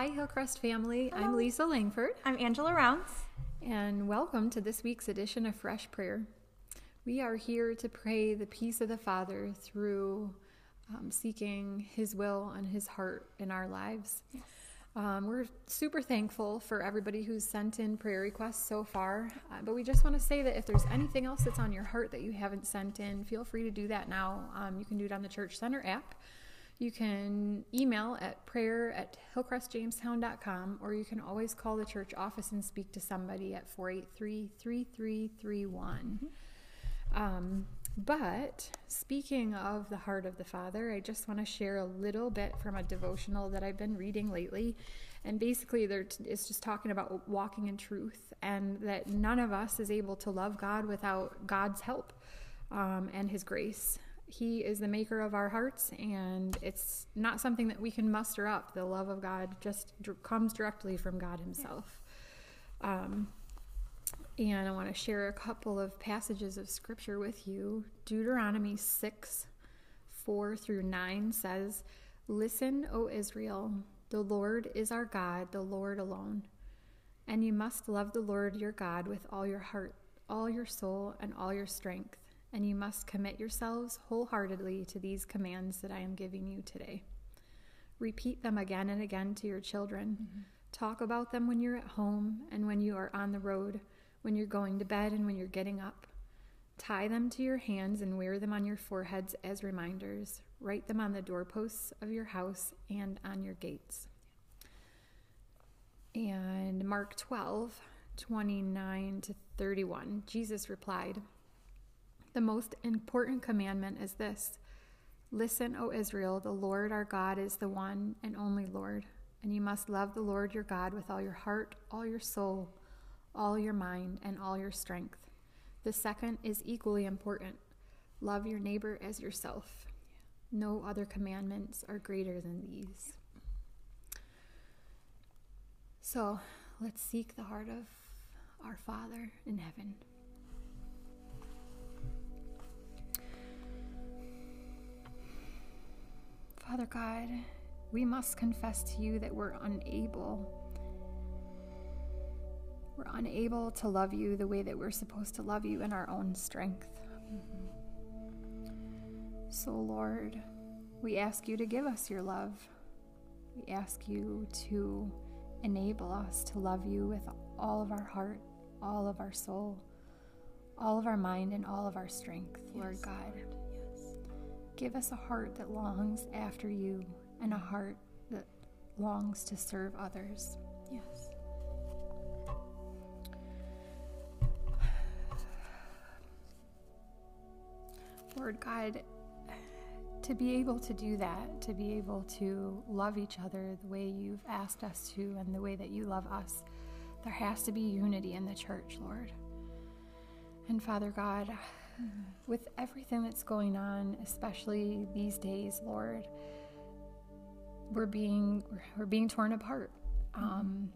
Hi, Hillcrest family. I'm Lisa Langford, I'm Angela Rounds. and welcome to this week's edition of Fresh Prayer. We are here to pray the peace of the Father through um, seeking His will and His heart in our lives. Um, we're super thankful for everybody who's sent in prayer requests so far, uh, but we just want to say that if there's anything else that's on your heart that you haven't sent in, feel free to do that now. Um, you can do it on the Church Center app. You can email at prayer at hillcrestjamestown.com, or you can always call the church office and speak to somebody at 483 3331. Um, but speaking of the heart of the Father, I just want to share a little bit from a devotional that I've been reading lately. And basically, there it's just talking about walking in truth and that none of us is able to love God without God's help um, and His grace. He is the maker of our hearts, and it's not something that we can muster up. The love of God just comes directly from God Himself. Um, and I want to share a couple of passages of scripture with you. Deuteronomy 6 4 through 9 says, Listen, O Israel, the Lord is our God, the Lord alone. And you must love the Lord your God with all your heart, all your soul, and all your strength. And you must commit yourselves wholeheartedly to these commands that I am giving you today. Repeat them again and again to your children. Mm-hmm. Talk about them when you're at home and when you are on the road, when you're going to bed and when you're getting up. Tie them to your hands and wear them on your foreheads as reminders. Write them on the doorposts of your house and on your gates. And Mark 12, 29 to 31, Jesus replied, The most important commandment is this Listen, O Israel, the Lord our God is the one and only Lord, and you must love the Lord your God with all your heart, all your soul, all your mind, and all your strength. The second is equally important love your neighbor as yourself. No other commandments are greater than these. So let's seek the heart of our Father in heaven. Father God, we must confess to you that we're unable. We're unable to love you the way that we're supposed to love you in our own strength. So, Lord, we ask you to give us your love. We ask you to enable us to love you with all of our heart, all of our soul, all of our mind, and all of our strength, Lord God. Give us a heart that longs after you and a heart that longs to serve others. Yes. Lord God, to be able to do that, to be able to love each other the way you've asked us to and the way that you love us, there has to be unity in the church, Lord. And Father God, with everything that's going on, especially these days, Lord, we're being we're being torn apart. Um,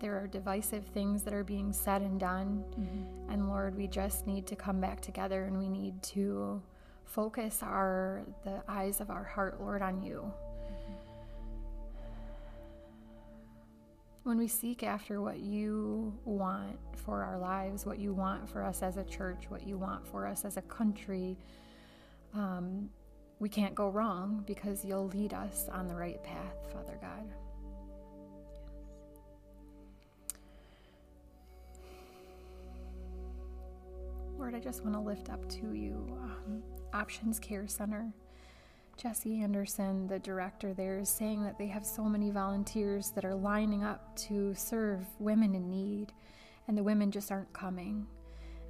there are divisive things that are being said and done, and Lord, we just need to come back together, and we need to focus our the eyes of our heart, Lord, on you. When we seek after what you want for our lives, what you want for us as a church, what you want for us as a country, um, we can't go wrong because you'll lead us on the right path, Father God. Lord, I just want to lift up to you um, Options Care Center. Jesse Anderson, the director there, is saying that they have so many volunteers that are lining up to serve women in need, and the women just aren't coming.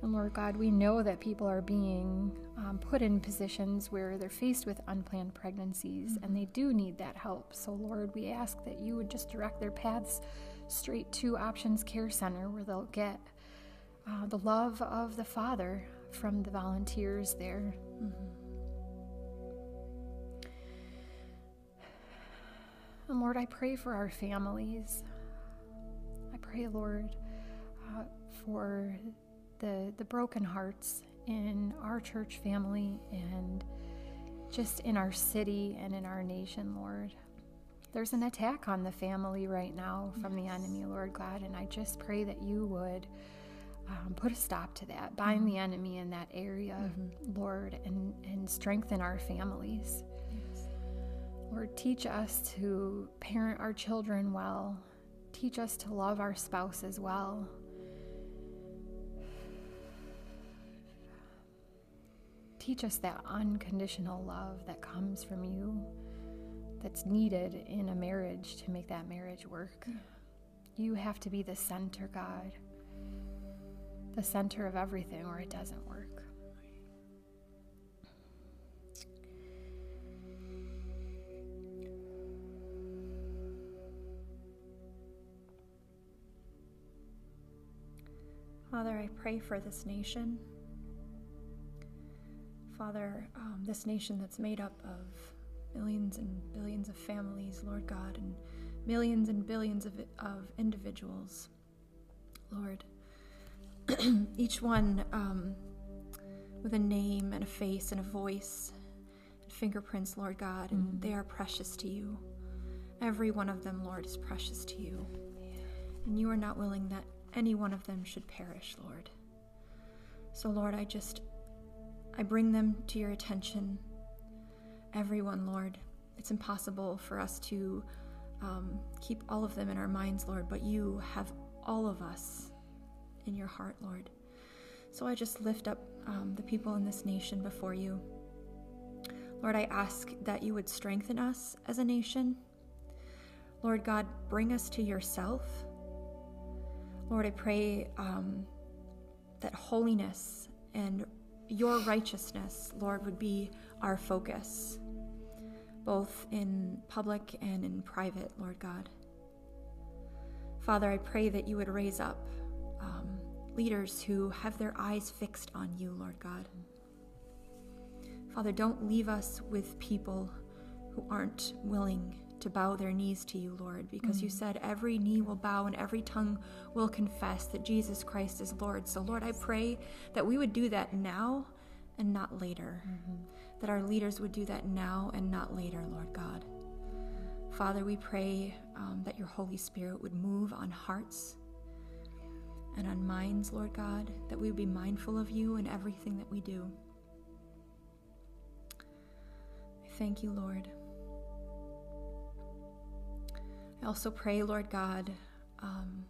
And Lord God, we know that people are being um, put in positions where they're faced with unplanned pregnancies and they do need that help. So, Lord, we ask that you would just direct their paths straight to Options Care Center where they'll get uh, the love of the Father from the volunteers there. And Lord, I pray for our families. I pray, Lord, uh, for the the broken hearts in our church family and just in our city and in our nation, Lord. there's an attack on the family right now from yes. the enemy, Lord God, and I just pray that you would um, put a stop to that, bind mm-hmm. the enemy in that area, mm-hmm. Lord, and, and strengthen our families. Lord, teach us to parent our children well, teach us to love our spouse as well. Teach us that unconditional love that comes from you, that's needed in a marriage to make that marriage work. You have to be the center, God the center of everything or it doesn't work. Father, I pray for this nation. Father, um, this nation that's made up of millions and billions of families, Lord God, and millions and billions of, of individuals. Lord, each one um, with a name and a face and a voice and fingerprints, Lord God, and mm-hmm. they are precious to you. Every one of them, Lord, is precious to you. And you are not willing that any one of them should perish, Lord. So, Lord, I just, I bring them to your attention. Everyone, Lord. It's impossible for us to um, keep all of them in our minds, Lord, but you have all of us in your heart, Lord. So I just lift up um, the people in this nation before you. Lord, I ask that you would strengthen us as a nation. Lord God, bring us to yourself. Lord, I pray um, that holiness and your righteousness, Lord, would be our focus, both in public and in private, Lord God. Father, I pray that you would raise up um, leaders who have their eyes fixed on you, Lord God. Father, don't leave us with people who aren't willing to bow their knees to you, Lord, because mm-hmm. you said every knee will bow and every tongue will confess that Jesus Christ is Lord. So, Lord, I pray that we would do that now and not later. Mm-hmm. That our leaders would do that now and not later, Lord God. Father, we pray um, that your Holy Spirit would move on hearts and on minds, Lord God, that we would be mindful of you in everything that we do. I thank you, Lord. I also pray, Lord God, um,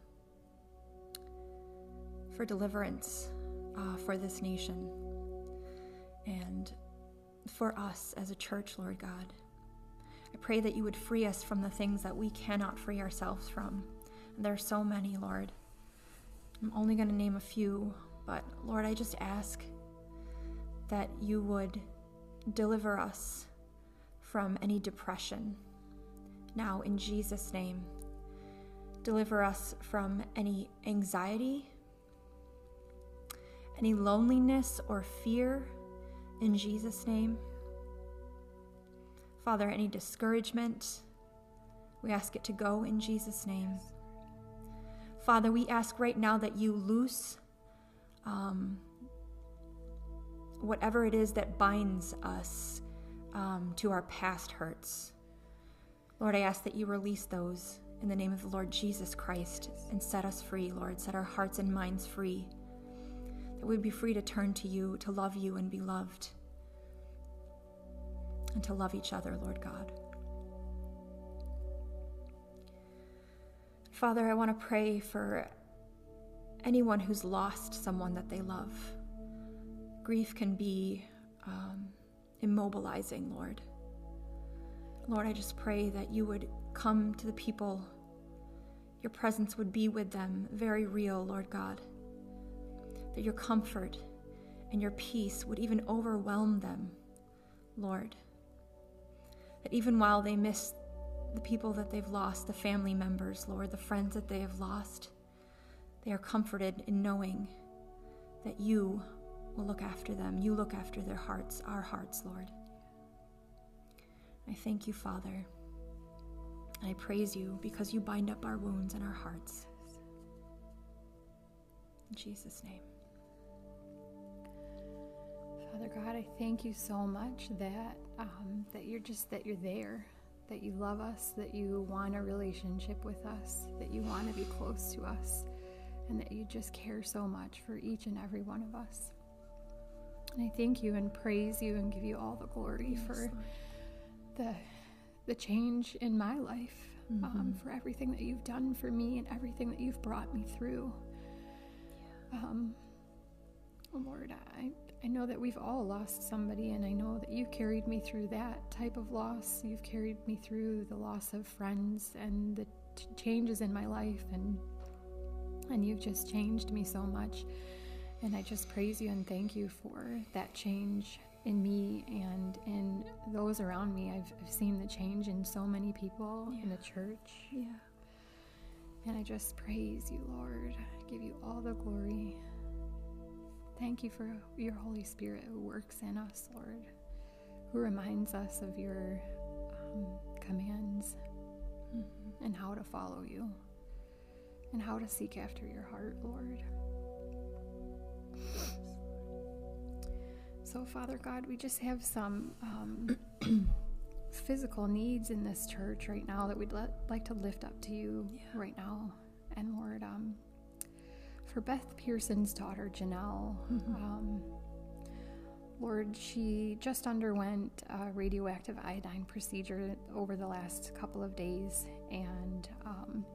for deliverance uh, for this nation and for us as a church, Lord God. I pray that you would free us from the things that we cannot free ourselves from. And there are so many, Lord. I'm only going to name a few, but Lord, I just ask that you would deliver us from any depression. Now, in Jesus' name, deliver us from any anxiety, any loneliness or fear, in Jesus' name. Father, any discouragement, we ask it to go in Jesus' name. Father, we ask right now that you loose um, whatever it is that binds us um, to our past hurts. Lord, I ask that you release those in the name of the Lord Jesus Christ and set us free, Lord. Set our hearts and minds free. That we'd be free to turn to you, to love you and be loved, and to love each other, Lord God. Father, I want to pray for anyone who's lost someone that they love. Grief can be um, immobilizing, Lord. Lord, I just pray that you would come to the people, your presence would be with them, very real, Lord God. That your comfort and your peace would even overwhelm them, Lord. That even while they miss the people that they've lost, the family members, Lord, the friends that they have lost. They are comforted in knowing that you will look after them. You look after their hearts, our hearts, Lord. I thank you, Father. I praise you because you bind up our wounds and our hearts. In Jesus' name. Father God, I thank you so much that um, that you're just that you're there, that you love us, that you want a relationship with us, that you want to be close to us, and that you just care so much for each and every one of us. And I thank you and praise you and give you all the glory Yes, for Lord. The the change in my life, um, Mhm. for everything that you've done for me and everything that you've brought me through. Um, oh Lord, I, I know that we've all lost somebody, and I know that you carried me through that type of loss. You've carried me through the loss of friends and the t- changes in my life, and and you've just changed me so much. And I just praise you and thank you for that change in me and in those around me. I've, I've seen the change in so many people in the church. Yeah. And I just praise you, Lord. I give you all the glory. Thank you for your Holy Spirit who works in us, Lord, who reminds us of your um, commands Mhm. and how to follow you and how to seek after your heart, Lord. So, Father God, we just have some um, physical needs in this church right now that we'd let, like to lift up to you Yeah. right now. And Lord, um, for Beth Pearson's daughter, Janelle, Mhm. um, Lord, she just underwent a radioactive iodine procedure over the last couple of days. And um,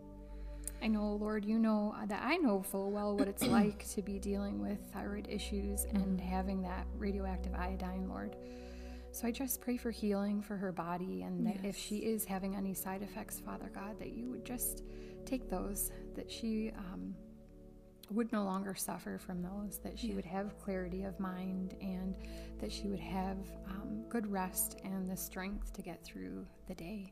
I know, Lord, you know that I know full well what it's like to be dealing with thyroid issues and Mhm. having that radioactive iodine, Lord. So I just pray for healing for her body and that if she is having any side effects, Father God, that you would just take those, that she um, would no longer suffer from those, that she Yeah. would have clarity of mind and that she would have um, good rest and the strength to get through the day.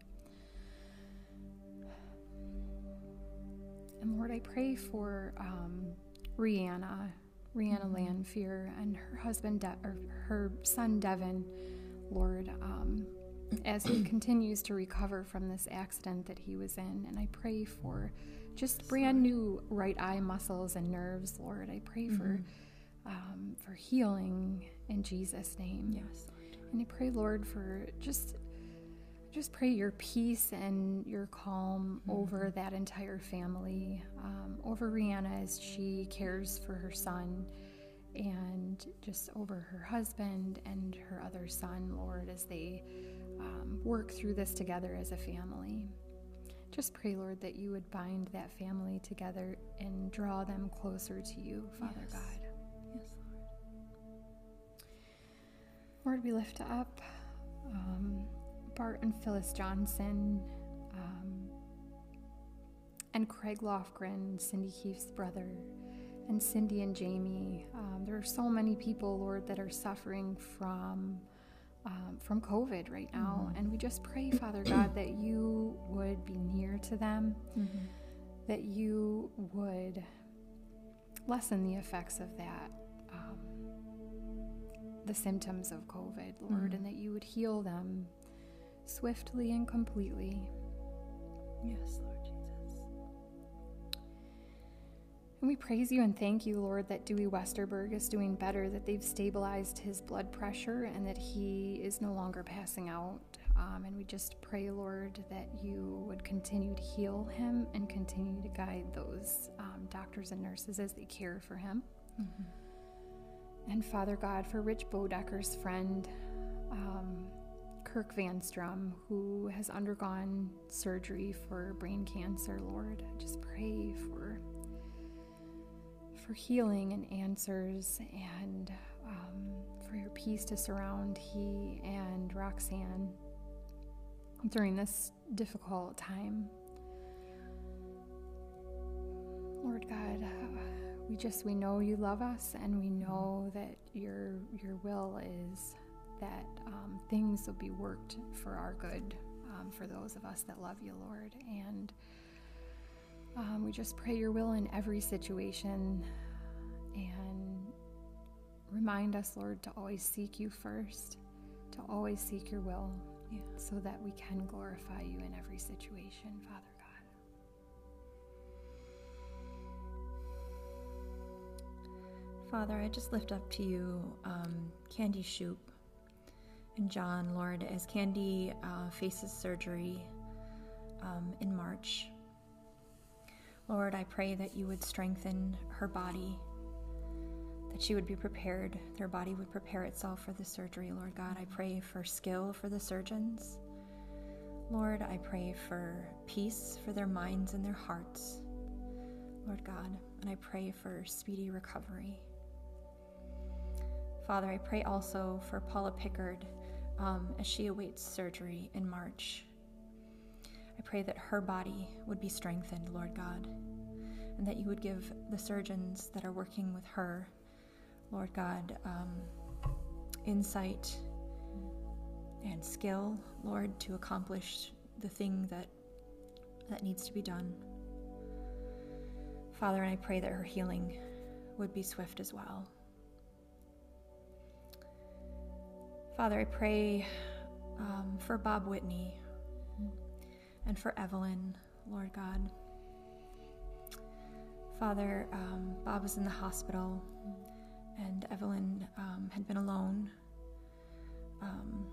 And Lord, I pray for um, Rihanna, Rihanna Mhm. Lanfear, and her husband, De- or her son Devin, Lord, um, as he continues to recover from this accident that he was in. And I pray for just brand new right eye muscles and nerves, Lord. I pray for Mhm. um, for healing in Jesus' name. Yes, And I pray, Lord, for just just pray your peace and your calm over that entire family, um, over Rihanna as she cares for her son, and just over her husband and her other son, Lord, as they um, work through this together as a family. Just pray, Lord, that you would bind that family together and draw them closer to you, Father Yes. God. Yes, Lord. Lord, we lift up um, Bart and Phyllis Johnson um, and Craig Lofgren, Cindy Keefe's brother, and Cindy and Jamie. Um, there are so many people, Lord, that are suffering from. Um, from COVID right now, Mhm. and we just pray, Father God, that you would be near to them, Mhm. that you would lessen the effects of that, um, the symptoms of COVID, Lord, Mhm. and that you would heal them swiftly and completely. Yes, Lord Jesus. And we praise you and thank you, Lord, that Dewey Westerberg is doing better, that they've stabilized his blood pressure, and that he is no longer passing out. Um, and we just pray, Lord, that you would continue to heal him and continue to guide those um, doctors and nurses as they care for him. Mhm. And Father God, for Rich Bodecker's friend, um, Kirk Vanstrom, who has undergone surgery for brain cancer, Lord, I just pray for for healing and answers, and um, for your peace to surround he and Roxanne during this difficult time. Lord God, we just we know you love us, and we know that your your will is that um, things will be worked for our good um, for those of us that love you, Lord, and. Um, we just pray your will in every situation and remind us, Lord, to always seek you first, to always seek your will, Yeah. so that we can glorify you in every situation, Father God. Father, I just lift up to you um, Candy Shoop and John, Lord, as Candy uh, faces surgery um, in March. Lord, I pray that you would strengthen her body, that she would be prepared, their body would prepare itself for the surgery, Lord God. I pray for skill for the surgeons. Lord, I pray for peace for their minds and their hearts, Lord God, and I pray for speedy recovery. Father, I pray also for Paula Pickard um, as she awaits surgery in March. I pray that her body would be strengthened, Lord God, and that you would give the surgeons that are working with her, Lord God, um, insight and skill, Lord, to accomplish the thing that that needs to be done. Father, and I pray that her healing would be swift as well. Father, I pray um, for Bob Whitney and for Evelyn, Lord God. Father, um, Bob was in the hospital, and Evelyn um, had been alone. Um,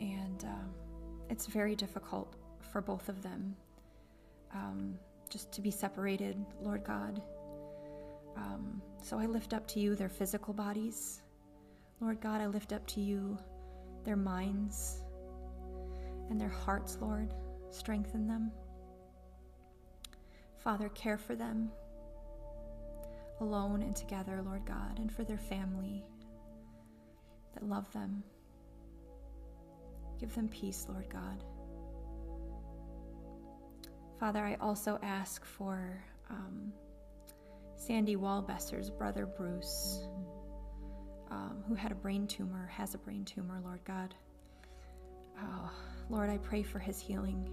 and uh, it's very difficult for both of them um, just to be separated, Lord God. So I lift up to you their physical bodies. Lord God, I lift up to you their minds and their hearts, Lord. Strengthen them. Father, care for them alone and together, Lord God, and for their family that love them. Give them peace, Lord God. Father, I also ask for um, Sandy Walbesser's brother Bruce, um, who had a brain tumor, has a brain tumor, Lord God. Oh, Lord, I pray for his healing.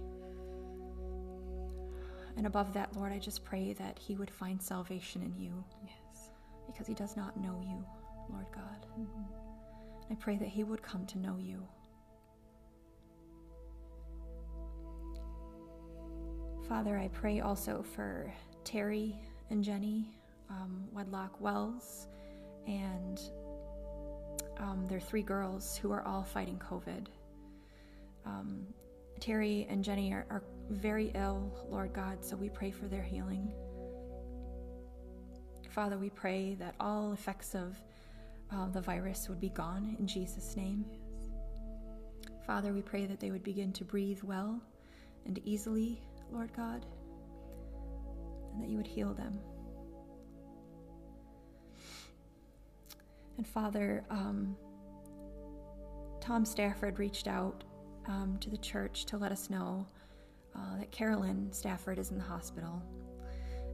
And above that, Lord, I just pray that he would find salvation in you. Yes. Because he does not know you, Lord God. Mm-hmm. I pray that he would come to know you. Father, I pray also for Terry and Jenny um, Wedlock Wells and um, their three girls who are all fighting COVID. Um, Terry and Jenny are, are very ill, Lord God, so we pray for their healing. Father, we pray that all effects of uh, the virus would be gone in Jesus' name. Father, we pray that they would begin to breathe well and easily, Lord God, and that you would heal them. And Father, um, Tom Stafford reached out um, to the church to let us know uh, that Carolyn Stafford is in the hospital.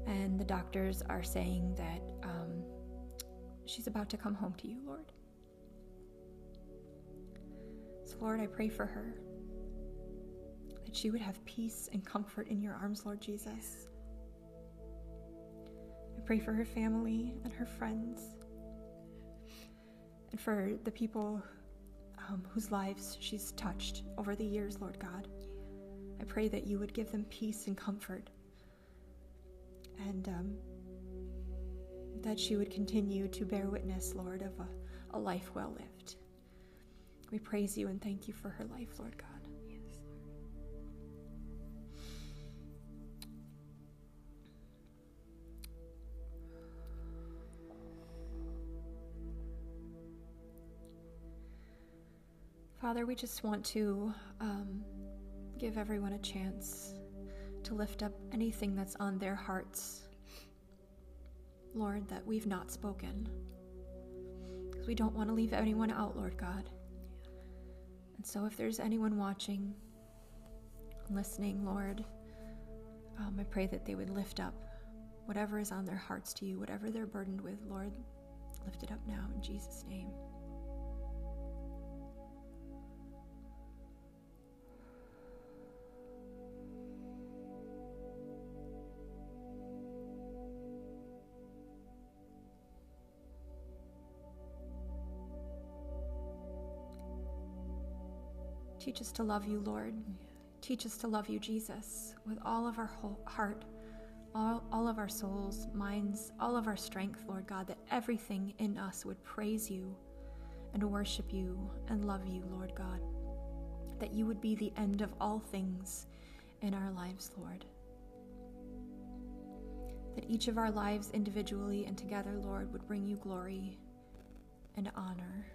And the doctors are saying that um, she's about to come home to you, Lord. So, Lord, I pray for her that she would have peace and comfort in your arms, Lord Jesus. I pray for her family and her friends and for the people um, whose lives she's touched over the years, Lord God. I pray that you would give them peace and comfort and um, that she would continue to bear witness, Lord, of a, a life well lived. We praise you and thank you for her life, Lord God. Father, we just want to um, give everyone a chance to lift up anything that's on their hearts, Lord, that we've not spoken. Because we don't want to leave anyone out, Lord God. And so, if there's anyone watching, listening, Lord, um, I pray that they would lift up whatever is on their hearts to you, whatever they're burdened with, Lord, lift it up now in Jesus' name. Teach us to love you, Lord. Teach us to love you, Jesus, with all of our whole heart, all, all of our souls, minds, all of our strength, Lord God, that everything in us would praise you and worship you and love you, Lord God. That you would be the end of all things in our lives, Lord. That each of our lives individually and together, Lord, would bring you glory and honor.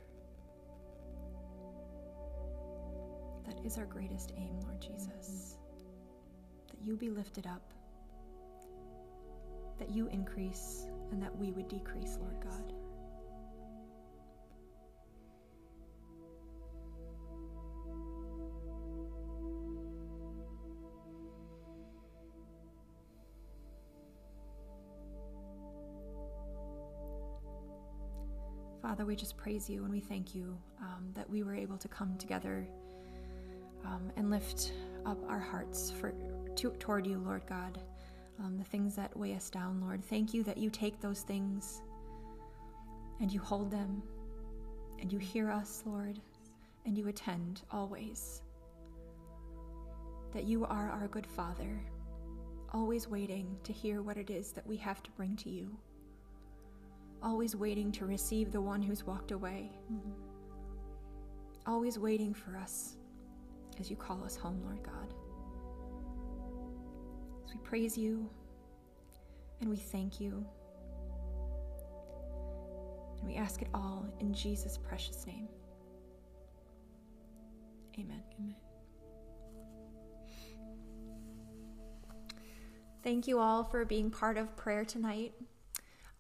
That is our greatest aim, Lord Jesus. That you be lifted up, that you increase, and that we would decrease, Lord God. Father, we just praise you and we thank you um, that we were able to come together um, and lift up our hearts for, to, toward you, Lord God. Um, the things that weigh us down, Lord. Thank you that you take those things and you hold them and you hear us, Lord, and you attend always. That you are our good Father, always waiting to hear what it is that we have to bring to you always waiting to receive the one who's walked away. Mm-hmm. Always waiting for us as you call us home, Lord God. As we praise you and we thank you. And we ask it all in Jesus' precious name. Amen. Amen. Thank you all for being part of prayer tonight.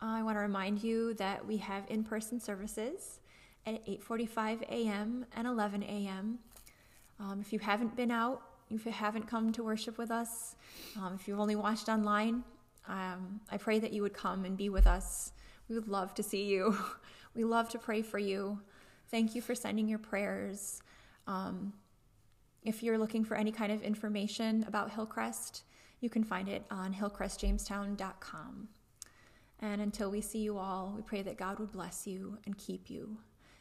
Uh, I want to remind you that we have in-person services at 8:45 a.m. and 11 a.m. Um, if you haven't been out, if you haven't come to worship with us, um, if you've only watched online, um, I pray that you would come and be with us. We would love to see you. we love to pray for you. Thank you for sending your prayers. Um, if you're looking for any kind of information about Hillcrest, you can find it on hillcrestjamestown.com. And until we see you all, we pray that God would bless you and keep you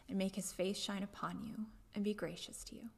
and make his face shine upon you and be gracious to you.